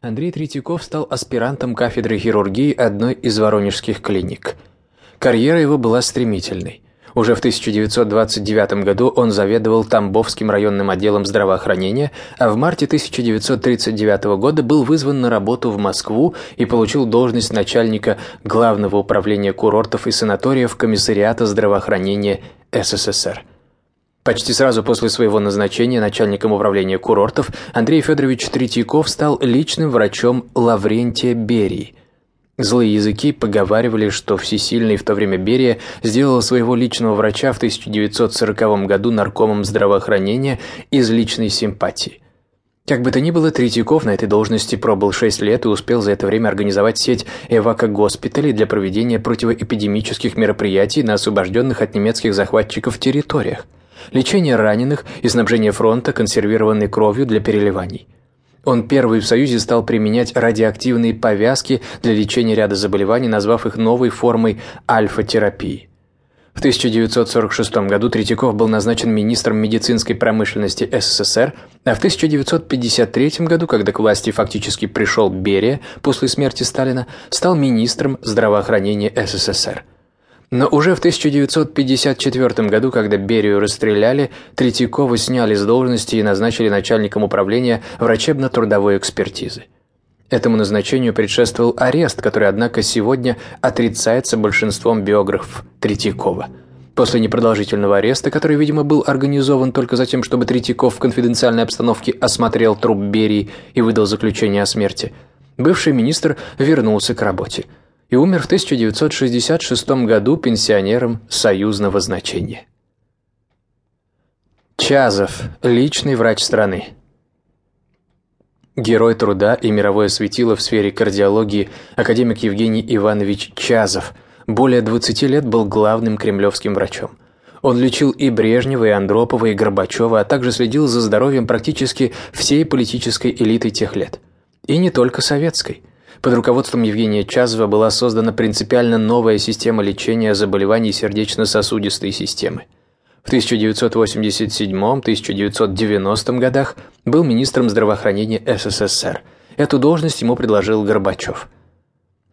Андрей Третьяков стал аспирантом кафедры хирургии одной из воронежских клиник. Карьера его была стремительной. Уже в 1929 году он заведовал Тамбовским районным отделом здравоохранения, а в марте 1939 года был вызван на работу в Москву и получил должность начальника Главного управления курортов и санаториев Комиссариата здравоохранения СССР. Почти сразу после своего назначения начальником управления курортов Андрей Федорович Третьяков стал личным врачом Лаврентия Берии. Злые языки поговаривали, что всесильный в то время Берия сделал своего личного врача в 1940 году наркомом здравоохранения из личной симпатии. Как бы то ни было, Третьяков на этой должности пробыл 6 лет и успел за это время организовать сеть эвако-госпиталей для проведения противоэпидемических мероприятий на освобожденных от немецких захватчиков территориях – лечение раненых и снабжение фронта консервированной кровью для переливаний. Он первый в Союзе стал применять радиоактивные повязки для лечения ряда заболеваний, назвав их новой формой альфа-терапии. В 1946 году Третьяков был назначен министром медицинской промышленности СССР, а в 1953 году, когда к власти фактически пришел Берия после смерти Сталина, стал министром здравоохранения СССР. Но уже в 1954 году, когда Берию расстреляли, Третьякова сняли с должности и назначили начальником управления врачебно-трудовой экспертизы. Этому назначению предшествовал арест, который, однако, сегодня отрицается большинством биографов Третьякова. После непродолжительного ареста, который, видимо, был организован только за тем, чтобы Третьяков в конфиденциальной обстановке осмотрел труп Берии и выдал заключение о смерти, бывший министр вернулся к работе – и умер в 1966 году пенсионером союзного значения. Чазов, личный врач страны. Герой труда и мировое светило в сфере кардиологии академик Евгений Иванович Чазов более 20 лет был главным кремлевским врачом. Он лечил и Брежнева, и Андропова, и Горбачева, а также следил за здоровьем практически всей политической элиты тех лет. И не только советской – под руководством Евгения Чазова была создана принципиально новая система лечения заболеваний сердечно-сосудистой системы. В 1987-1990 годах был министром здравоохранения СССР. Эту должность ему предложил Горбачев.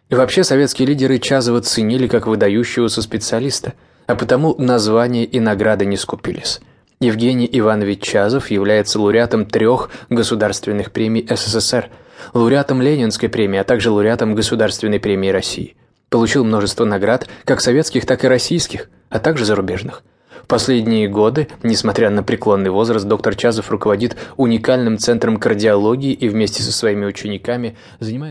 Вообще советские лидеры Чазова ценили как выдающегося специалиста, а потому названия и награды не скупились. Евгений Иванович Чазов является лауреатом трех государственных премий СССР – лауреатом Ленинской премии, а также лауреатом Государственной премии России. Получил множество наград, как советских, так и российских, а также зарубежных. В последние годы, несмотря на преклонный возраст, доктор Чазов руководит уникальным центром кардиологии и вместе со своими учениками занимается